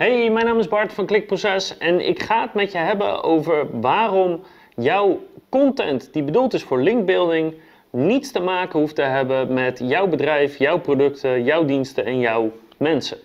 Hey, mijn naam is Bart van Klikproces en ik ga het met je hebben over waarom jouw content die bedoeld is voor linkbuilding niets te maken hoeft te hebben met jouw bedrijf, jouw producten, jouw diensten en jouw mensen.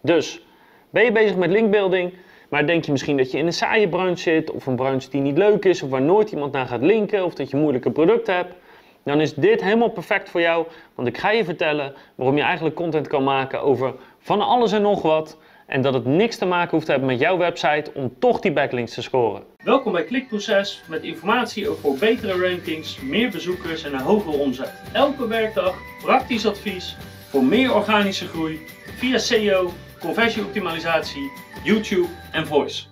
Dus ben je bezig met linkbuilding, maar denk je misschien dat je in een saaie branche zit of een branche die niet leuk is of waar nooit iemand naar gaat linken of dat je moeilijke producten hebt, dan is dit helemaal perfect voor jou, want ik ga je vertellen waarom je eigenlijk content kan maken over van alles en nog wat en dat het niks te maken hoeft te hebben met jouw website om toch die backlinks te scoren. Welkom bij Klikproces met informatie over betere rankings, meer bezoekers en een hogere omzet. Elke werkdag praktisch advies voor meer organische groei via SEO, conversieoptimalisatie, YouTube en voice.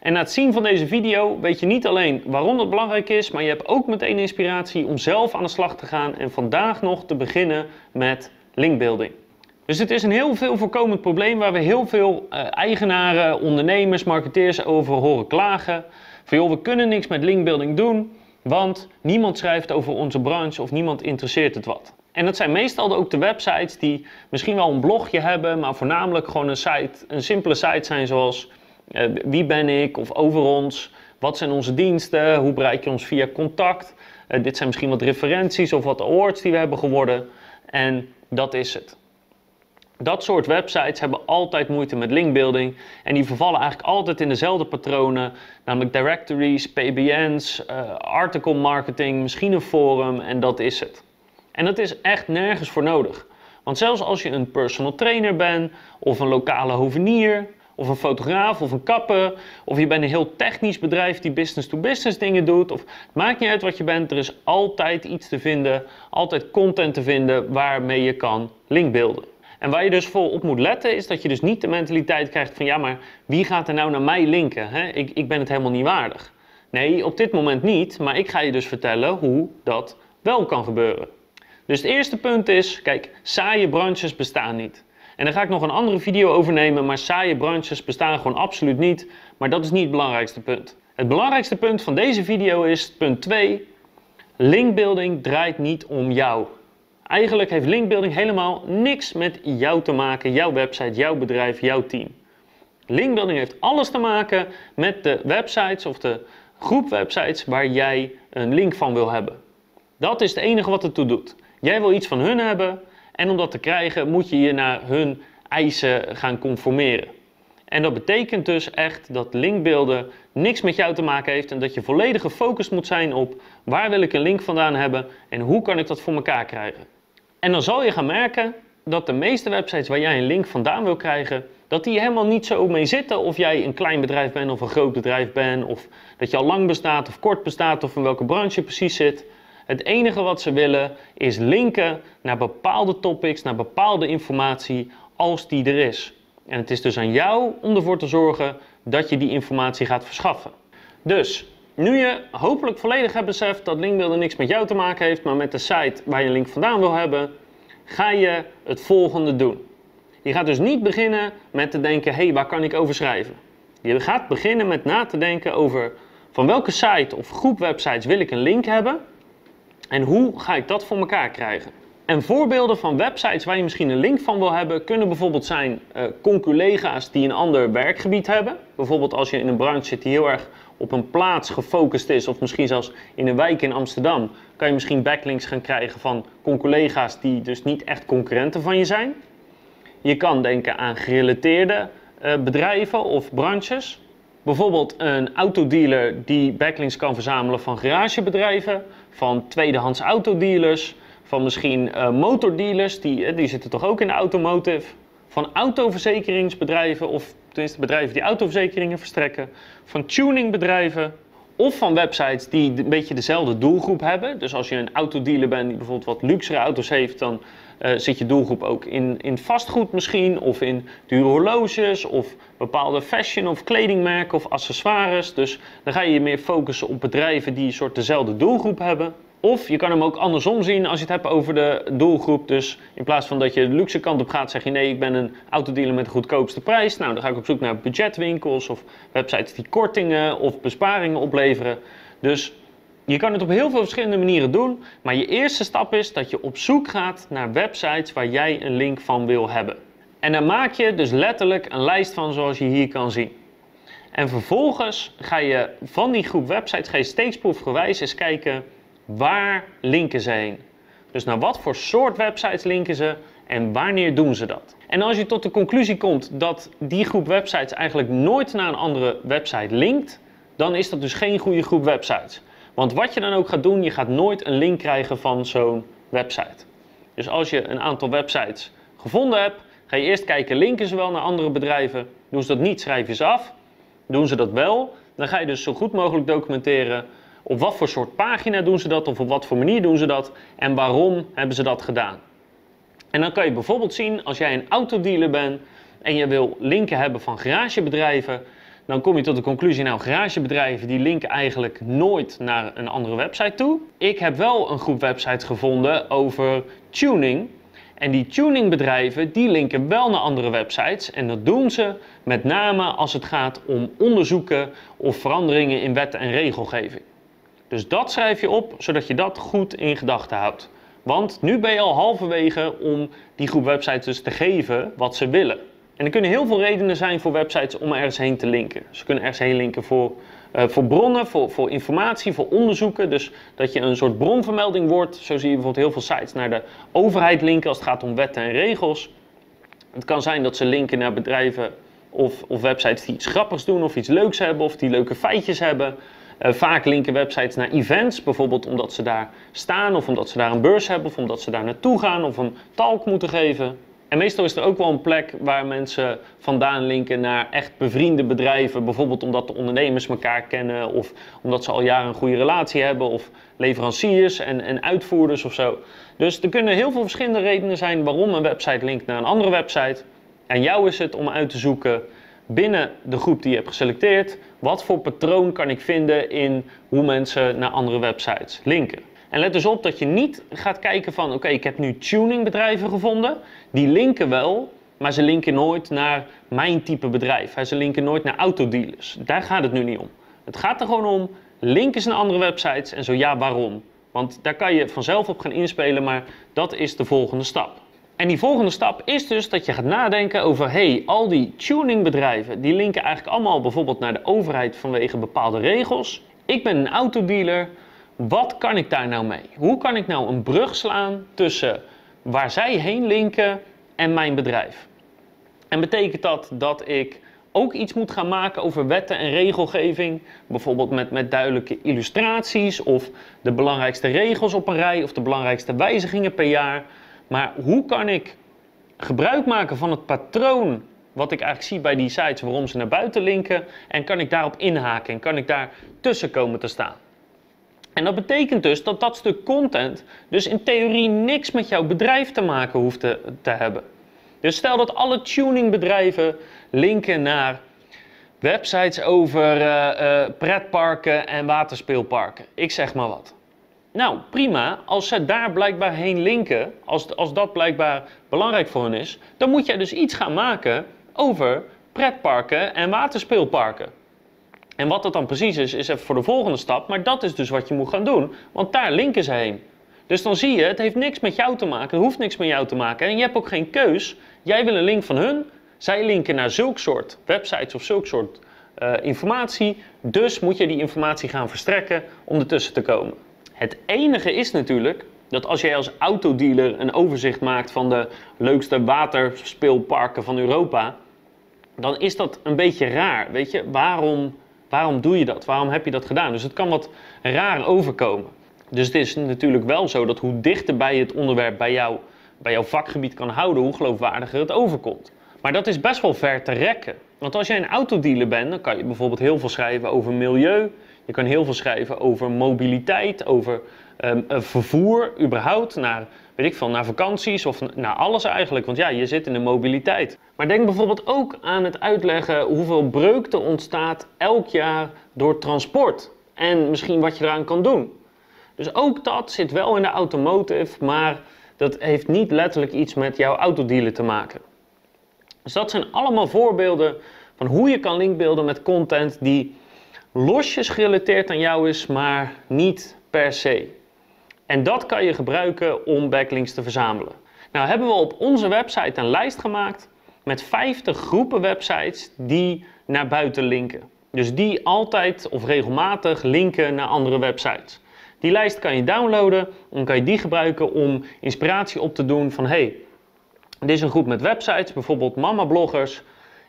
En na het zien van deze video weet je niet alleen waarom het belangrijk is, maar je hebt ook meteen inspiratie om zelf aan de slag te gaan en vandaag nog te beginnen met linkbuilding. Dus het is een heel veel voorkomend probleem waar we heel veel uh, eigenaren, ondernemers, marketeers over horen klagen. Van joh, we kunnen niks met linkbuilding doen, want niemand schrijft over onze branche of niemand interesseert het wat. En dat zijn meestal ook de websites die misschien wel een blogje hebben, maar voornamelijk gewoon een, site, een simpele site zijn zoals uh, wie ben ik of over ons, wat zijn onze diensten, hoe bereik je ons via contact. Uh, dit zijn misschien wat referenties of wat awards die we hebben geworden en dat is het. Dat soort websites hebben altijd moeite met linkbuilding en die vervallen eigenlijk altijd in dezelfde patronen, namelijk directories, PBN's, uh, article marketing, misschien een forum en dat is het. En dat is echt nergens voor nodig. Want zelfs als je een personal trainer bent, of een lokale hovenier, of een fotograaf, of een kapper, of je bent een heel technisch bedrijf die business-to-business -business dingen doet, of het maakt niet uit wat je bent, er is altijd iets te vinden, altijd content te vinden waarmee je kan linkbeelden. En waar je dus voor op moet letten, is dat je dus niet de mentaliteit krijgt van ja, maar wie gaat er nou naar mij linken? Hè? Ik, ik ben het helemaal niet waardig. Nee, op dit moment niet, maar ik ga je dus vertellen hoe dat wel kan gebeuren. Dus het eerste punt is, kijk, saaie branches bestaan niet. En daar ga ik nog een andere video over nemen, maar saaie branches bestaan gewoon absoluut niet. Maar dat is niet het belangrijkste punt. Het belangrijkste punt van deze video is punt 2. Linkbuilding draait niet om jou. Eigenlijk heeft linkbuilding helemaal niks met jou te maken, jouw website, jouw bedrijf, jouw team. Linkbuilding heeft alles te maken met de websites of de groep websites waar jij een link van wil hebben. Dat is het enige wat het toe doet. Jij wil iets van hun hebben en om dat te krijgen moet je je naar hun eisen gaan conformeren. En dat betekent dus echt dat linkbeelden niks met jou te maken heeft en dat je volledig gefocust moet zijn op waar wil ik een link vandaan hebben en hoe kan ik dat voor elkaar krijgen. En dan zal je gaan merken dat de meeste websites waar jij een link vandaan wil krijgen, dat die helemaal niet zo mee zitten of jij een klein bedrijf bent of een groot bedrijf bent of dat je al lang bestaat of kort bestaat of in welke branche je precies zit. Het enige wat ze willen is linken naar bepaalde topics, naar bepaalde informatie als die er is. En het is dus aan jou om ervoor te zorgen dat je die informatie gaat verschaffen. Dus nu je hopelijk volledig hebt beseft dat linkbuilding niks met jou te maken heeft, maar met de site waar je link vandaan wil hebben, ga je het volgende doen. Je gaat dus niet beginnen met te denken, hé, hey, waar kan ik over schrijven? Je gaat beginnen met na te denken over van welke site of groep websites wil ik een link hebben en hoe ga ik dat voor elkaar krijgen. En voorbeelden van websites waar je misschien een link van wil hebben, kunnen bijvoorbeeld zijn uh, die een ander werkgebied hebben. Bijvoorbeeld als je in een branche zit die heel erg op een plaats gefocust is, of misschien zelfs in een wijk in Amsterdam, kan je misschien backlinks gaan krijgen van conculega's die dus niet echt concurrenten van je zijn. Je kan denken aan gerelateerde uh, bedrijven of branches. Bijvoorbeeld een autodealer die backlinks kan verzamelen van garagebedrijven, van tweedehands autodealers, van misschien uh, motordealers, die, die zitten toch ook in de automotive, van autoverzekeringsbedrijven of tenminste bedrijven die autoverzekeringen verstrekken, van tuningbedrijven of van websites die een beetje dezelfde doelgroep hebben. Dus als je een autodealer bent die bijvoorbeeld wat luxere auto's heeft, dan uh, zit je doelgroep ook in, in vastgoed misschien, of in dure horloges, of bepaalde fashion of kledingmerken of accessoires. Dus dan ga je je meer focussen op bedrijven die een soort dezelfde doelgroep hebben. Of je kan hem ook andersom zien als je het hebt over de doelgroep. Dus in plaats van dat je de luxe kant op gaat, zeg je nee, ik ben een autodealer met de goedkoopste prijs. Nou, dan ga ik op zoek naar budgetwinkels of websites die kortingen of besparingen opleveren. Dus je kan het op heel veel verschillende manieren doen. Maar je eerste stap is dat je op zoek gaat naar websites waar jij een link van wil hebben. En daar maak je dus letterlijk een lijst van zoals je hier kan zien. En vervolgens ga je van die groep websites ga je eens kijken waar linken ze heen. Dus naar wat voor soort websites linken ze en wanneer doen ze dat. En als je tot de conclusie komt dat die groep websites eigenlijk nooit naar een andere website linkt, dan is dat dus geen goede groep websites. Want wat je dan ook gaat doen, je gaat nooit een link krijgen van zo'n website. Dus als je een aantal websites gevonden hebt, ga je eerst kijken, linken ze wel naar andere bedrijven? Doen ze dat niet, schrijf je ze af. Doen ze dat wel, dan ga je dus zo goed mogelijk documenteren op wat voor soort pagina doen ze dat of op wat voor manier doen ze dat en waarom hebben ze dat gedaan. En dan kan je bijvoorbeeld zien als jij een autodealer bent en je wil linken hebben van garagebedrijven, dan kom je tot de conclusie, nou garagebedrijven die linken eigenlijk nooit naar een andere website toe. Ik heb wel een groep websites gevonden over tuning. En die tuningbedrijven die linken wel naar andere websites en dat doen ze met name als het gaat om onderzoeken of veranderingen in wetten en regelgeving. Dus dat schrijf je op zodat je dat goed in gedachten houdt. Want nu ben je al halverwege om die groep websites dus te geven wat ze willen. En er kunnen heel veel redenen zijn voor websites om ergens heen te linken. Ze kunnen ergens heen linken voor, uh, voor bronnen, voor, voor informatie, voor onderzoeken. Dus dat je een soort bronvermelding wordt. Zo zie je bijvoorbeeld heel veel sites naar de overheid linken als het gaat om wetten en regels. Het kan zijn dat ze linken naar bedrijven of, of websites die iets grappigs doen of iets leuks hebben of die leuke feitjes hebben. Uh, vaak linken websites naar events, bijvoorbeeld omdat ze daar staan of omdat ze daar een beurs hebben of omdat ze daar naartoe gaan of een talk moeten geven. En meestal is er ook wel een plek waar mensen vandaan linken naar echt bevriende bedrijven. Bijvoorbeeld omdat de ondernemers elkaar kennen of omdat ze al jaren een goede relatie hebben of leveranciers en, en uitvoerders of zo. Dus er kunnen heel veel verschillende redenen zijn waarom een website linkt naar een andere website. En jou is het om uit te zoeken binnen de groep die je hebt geselecteerd, wat voor patroon kan ik vinden in hoe mensen naar andere websites linken. En let dus op dat je niet gaat kijken van oké, ik heb nu tuningbedrijven gevonden. Die linken wel, maar ze linken nooit naar mijn type bedrijf. Ze linken nooit naar autodealers. Daar gaat het nu niet om. Het gaat er gewoon om, linken ze naar andere websites en zo ja, waarom? Want daar kan je vanzelf op gaan inspelen, maar dat is de volgende stap. En die volgende stap is dus dat je gaat nadenken over, hey, al die tuningbedrijven, die linken eigenlijk allemaal bijvoorbeeld naar de overheid vanwege bepaalde regels. Ik ben een autodealer, wat kan ik daar nou mee? Hoe kan ik nou een brug slaan tussen waar zij heen linken en mijn bedrijf? En betekent dat dat ik ook iets moet gaan maken over wetten en regelgeving? Bijvoorbeeld met, met duidelijke illustraties of de belangrijkste regels op een rij of de belangrijkste wijzigingen per jaar. Maar hoe kan ik gebruik maken van het patroon wat ik eigenlijk zie bij die sites waarom ze naar buiten linken en kan ik daarop inhaken en kan ik daar tussen komen te staan? En dat betekent dus dat dat stuk content dus in theorie niks met jouw bedrijf te maken hoeft te, te hebben. Dus stel dat alle tuningbedrijven linken naar websites over uh, uh, pretparken en waterspeelparken. Ik zeg maar wat. Nou, prima. Als ze daar blijkbaar heen linken, als, als dat blijkbaar belangrijk voor hen is, dan moet jij dus iets gaan maken over pretparken en waterspeelparken. En wat dat dan precies is, is even voor de volgende stap. Maar dat is dus wat je moet gaan doen, want daar linken ze heen. Dus dan zie je, het heeft niks met jou te maken, het hoeft niks met jou te maken. En je hebt ook geen keus. Jij wil een link van hun, zij linken naar zulk soort websites of zulk soort uh, informatie. Dus moet je die informatie gaan verstrekken om ertussen te komen. Het enige is natuurlijk dat als jij als autodealer een overzicht maakt van de leukste waterspeelparken van Europa, dan is dat een beetje raar. Weet je, waarom Waarom doe je dat? Waarom heb je dat gedaan? Dus het kan wat raar overkomen. Dus het is natuurlijk wel zo dat hoe dichter bij het onderwerp bij, jou, bij jouw vakgebied kan houden, hoe geloofwaardiger het overkomt. Maar dat is best wel ver te rekken. Want als jij een autodealer bent, dan kan je bijvoorbeeld heel veel schrijven over milieu. Je kan heel veel schrijven over mobiliteit, over um, vervoer, überhaupt naar weet ik veel, naar vakanties of naar alles eigenlijk. Want ja, je zit in de mobiliteit. Maar denk bijvoorbeeld ook aan het uitleggen hoeveel breuk er ontstaat elk jaar door transport. En misschien wat je eraan kan doen. Dus ook dat zit wel in de automotive, maar dat heeft niet letterlijk iets met jouw autodealer te maken. Dus dat zijn allemaal voorbeelden van hoe je kan linkbeelden met content die losjes gerelateerd aan jou is, maar niet per se. En dat kan je gebruiken om backlinks te verzamelen. Nou hebben we op onze website een lijst gemaakt met 50 groepen websites die naar buiten linken. Dus die altijd of regelmatig linken naar andere websites. Die lijst kan je downloaden en kan je die gebruiken om inspiratie op te doen van hey, dit is een groep met websites, bijvoorbeeld mama bloggers.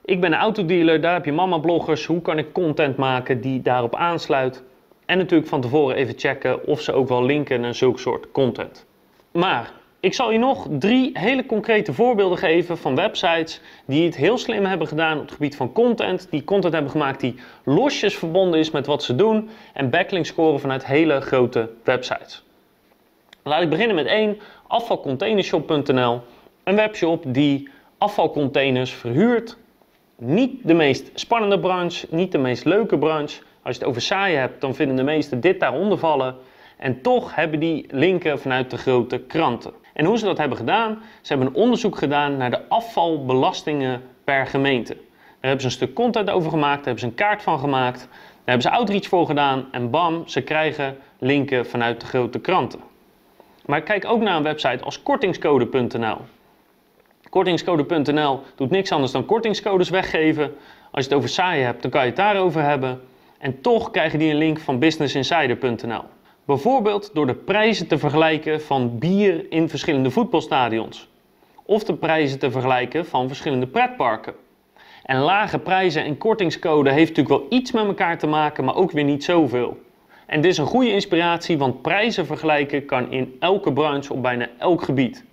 Ik ben een autodealer, daar heb je mama bloggers. Hoe kan ik content maken die daarop aansluit? En natuurlijk van tevoren even checken of ze ook wel linken naar zulke soort content. Maar ik zal je nog drie hele concrete voorbeelden geven van websites die het heel slim hebben gedaan op het gebied van content. Die content hebben gemaakt die losjes verbonden is met wat ze doen en backlink scoren vanuit hele grote websites. Laat ik beginnen met één, afvalcontainershop.nl. Een webshop die afvalcontainers verhuurt. Niet de meest spannende branche, niet de meest leuke branche. Als je het over saaien hebt, dan vinden de meesten dit daaronder vallen. En toch hebben die linken vanuit de grote kranten. En hoe ze dat hebben gedaan? Ze hebben een onderzoek gedaan naar de afvalbelastingen per gemeente. Daar hebben ze een stuk content over gemaakt, daar hebben ze een kaart van gemaakt. Daar hebben ze outreach voor gedaan en bam, ze krijgen linken vanuit de grote kranten. Maar kijk ook naar een website als kortingscode.nl. Kortingscode.nl doet niks anders dan kortingscodes weggeven. Als je het over saaien hebt, dan kan je het daarover hebben. En toch krijgen die een link van businessinsider.nl. Bijvoorbeeld door de prijzen te vergelijken van bier in verschillende voetbalstadions. Of de prijzen te vergelijken van verschillende pretparken. En lage prijzen en kortingscode heeft natuurlijk wel iets met elkaar te maken, maar ook weer niet zoveel. En dit is een goede inspiratie, want prijzen vergelijken kan in elke branche op bijna elk gebied.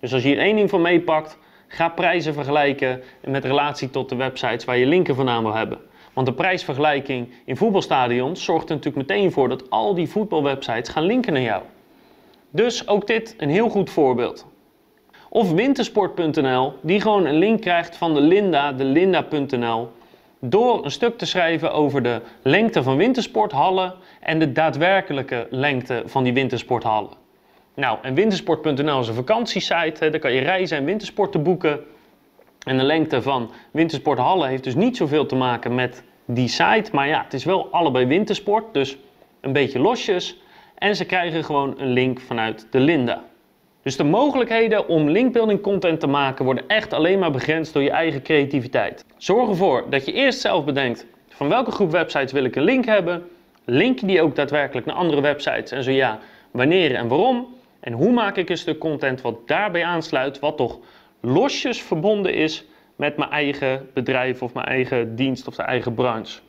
Dus als je hier één ding van meepakt, ga prijzen vergelijken met relatie tot de websites waar je linken vandaan wil hebben. Want de prijsvergelijking in voetbalstadions zorgt er natuurlijk meteen voor dat al die voetbalwebsites gaan linken naar jou. Dus ook dit een heel goed voorbeeld. Of wintersport.nl, die gewoon een link krijgt van de Linda, de linda.nl, door een stuk te schrijven over de lengte van wintersporthallen en de daadwerkelijke lengte van die wintersporthallen. Nou, en wintersport.nl is een vakantiesite, daar kan je reizen en wintersporten boeken. En de lengte van wintersporthallen heeft dus niet zoveel te maken met die site. Maar ja, het is wel allebei wintersport, dus een beetje losjes. En ze krijgen gewoon een link vanuit de Linda. Dus de mogelijkheden om linkbuilding content te maken worden echt alleen maar begrensd door je eigen creativiteit. Zorg ervoor dat je eerst zelf bedenkt van welke groep websites wil ik een link hebben. Link die ook daadwerkelijk naar andere websites en zo ja, wanneer en waarom. En hoe maak ik een stuk content wat daarbij aansluit, wat toch losjes verbonden is met mijn eigen bedrijf of mijn eigen dienst of de eigen branche.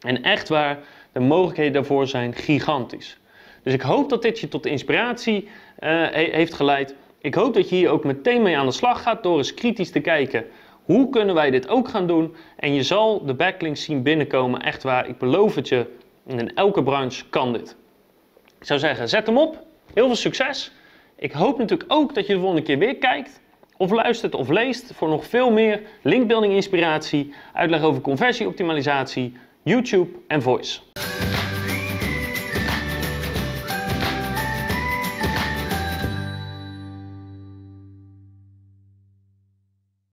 En echt waar, de mogelijkheden daarvoor zijn gigantisch. Dus ik hoop dat dit je tot inspiratie uh, heeft geleid. Ik hoop dat je hier ook meteen mee aan de slag gaat door eens kritisch te kijken. Hoe kunnen wij dit ook gaan doen? En je zal de backlinks zien binnenkomen. Echt waar, ik beloof het je. In elke branche kan dit. Ik zou zeggen, zet hem op. Heel veel succes. Ik hoop natuurlijk ook dat je de volgende keer weer kijkt of luistert of leest voor nog veel meer linkbuilding inspiratie, uitleg over conversieoptimalisatie, YouTube en voice.